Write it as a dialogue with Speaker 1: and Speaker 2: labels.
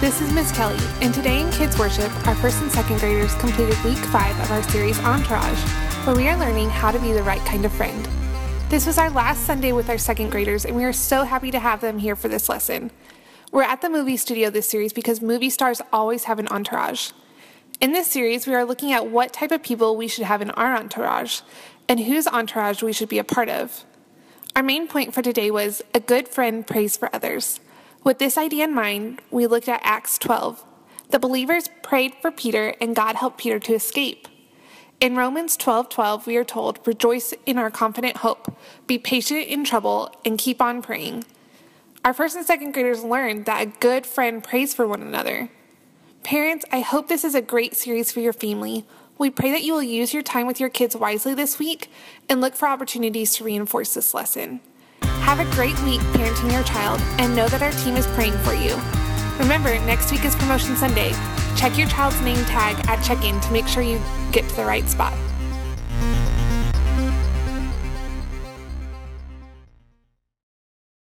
Speaker 1: This is Miss Kelly, and today in Kids Worship, our first and second graders completed week five of our series Entourage, where we are learning how to be the right kind of friend. This was our last Sunday with our second graders, and we are so happy to have them here for this lesson. We're at the movie studio this series because movie stars always have an entourage. In this series, we are looking at what type of people we should have in our entourage and whose entourage we should be a part of. Our main point for today was a good friend prays for others. With this idea in mind, we looked at Acts 12. The believers prayed for Peter and God helped Peter to escape. In Romans 12:12, 12, we are told, "Rejoice in our confident hope, be patient in trouble, and keep on praying." Our first and second graders learned that a good friend prays for one another. Parents, I hope this is a great series for your family. We pray that you will use your time with your kids wisely this week and look for opportunities to reinforce this lesson. Have a great week parenting your child and know that our team is praying for you. Remember, next week is Promotion Sunday. Check your child's name tag at check in to make sure you get to the right spot.